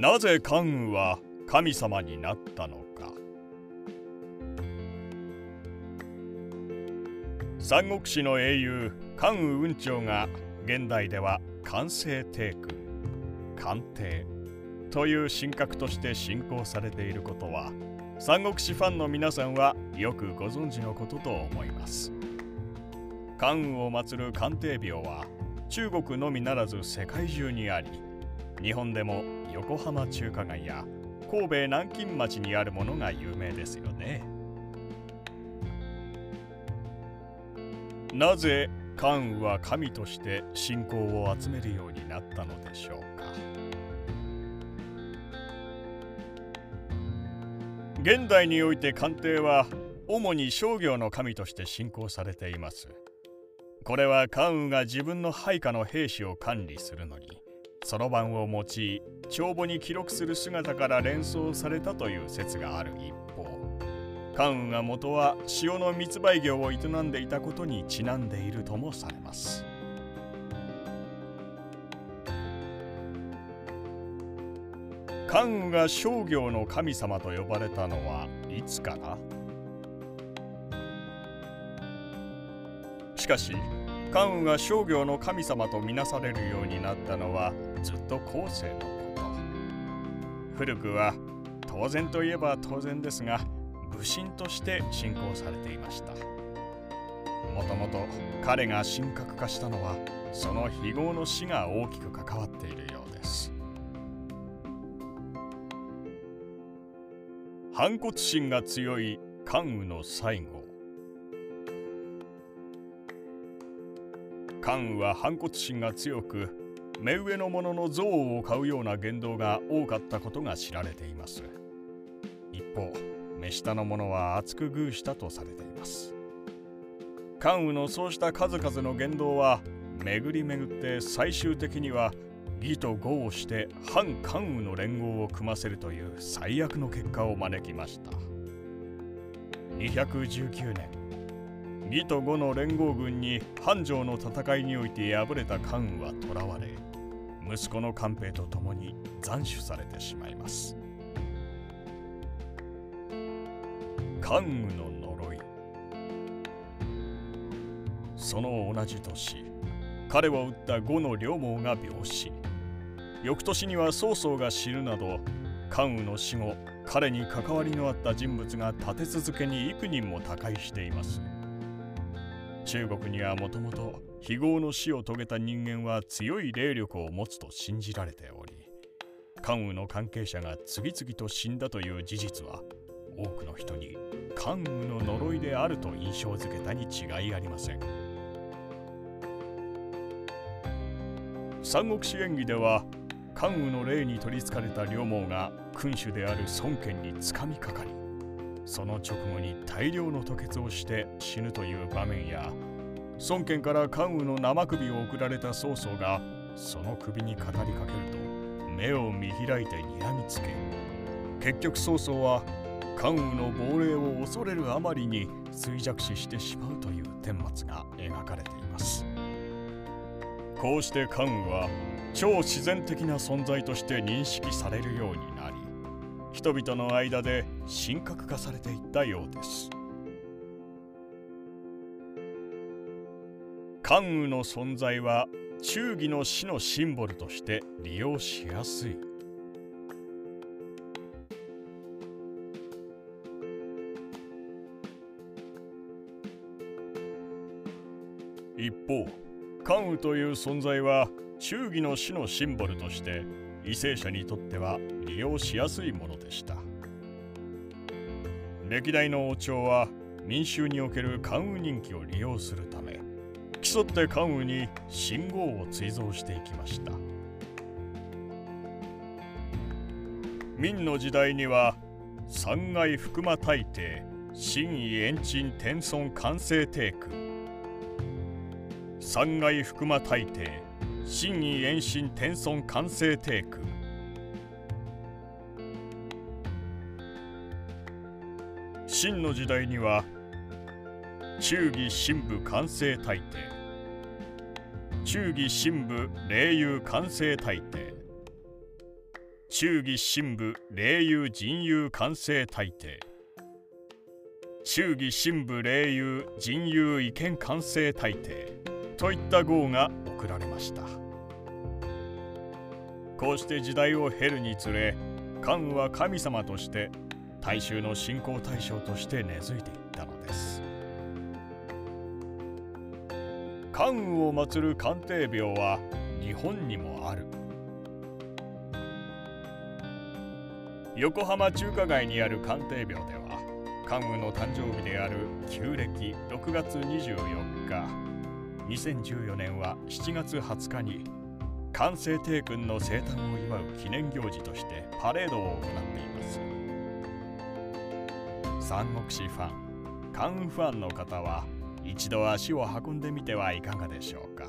なぜ関羽は神様になったのか。三国志の英雄関羽雲長が現代では完成帝君官帝という神格として信仰されていることは三国志ファンの皆さんはよくご存知のことと思います。関羽を祀る官帝廟は中国のみならず世界中にあり日本でも横浜中華街や神戸南京町にあるものが有名ですよね。なぜ関羽は神として信仰を集めるようになったのでしょうか。現代において官邸は主に商業の神として信仰されています。これは関羽が自分の配下の兵士を管理するのにそろばんを用い帳簿に記録する姿から連想されたという説がある一方関羽が元は塩の密売業を営んでいたことにちなんでいるともされます。関羽が商業の神様と呼ばれたのはいつかな？しかし関羽が商業の神様とみなされるようになったのはずっと後世のこと。古くは当然といえば当然ですが武神として信仰されていました。もともと彼が神格化したのはその非業の死が大きく関わっているようです。反骨心が強い関羽の最後関羽は反骨心が強く目上の者の憎悪を買うような言動が多かったことが知られています。一方目下の者は厚く遇したとされています。関羽のそうした数々の言動は巡り巡って最終的には義と呉をして反関羽の連合を組ませるという最悪の結果を招きました。219年。義と呉の連合軍に繁盛の戦いにおいて敗れた関羽は囚われ息子の官兵と共に斬首されてしまいます。関羽の呪い。その同じ年彼を撃った呉の両毛が病死。翌年には曹操が死ぬなど関羽の死後彼に関わりのあった人物が立て続けに幾人も他界しています。中国にはもともと非業の死を遂げた人間は強い霊力を持つと信じられており関羽の関係者が次々と死んだという事実は多くの人に関羽の呪いであると印象づけたに違いありません。三国志演義では関羽の霊に取りつかれた両毛が君主である孫権につかみかかりその直後に大量の吐血をして死ぬという場面や孫権から関羽の生首を送られた曹操がその首に語りかけると目を見開いて睨みつけ結局曹操は関羽の亡霊を恐れるあまりに衰弱死してしまうという顛末が描かれています。こうして関羽は超自然的な存在として認識されるようになり人々の間で神格化されていったようです。関羽の存在は忠義の死のシンボルとして利用しやすい。一方関羽という存在は忠義の死のシンボルとして為政者にとっては利用しやすいものでした。歴代の王朝は民衆における関羽人気を利用するため競って関羽に信号を追贈していきました。明の時代には三階福間大帝真意延鎮天孫完成帝区三階福間大帝真意延伸天孫完成帝区秦の時代には忠義神武完成大帝忠義神武霊友完成大帝忠義神武霊友人友完成大帝忠義神武霊友人友意見完成大帝といった号が贈られました。こうして時代を経るにつれ関羽は神様として大衆の信仰対象として根付いていったのです。関羽を祀る鑑定廟は日本にもある。横浜中華街にある鑑定廟では関羽の誕生日である旧暦6月24日2014年は7月20日に完成帝君の生誕を祝う記念行事としてパレードを行っています。三国志ファン関羽ファンの方は一度足を運んでみてはいかがでしょうか。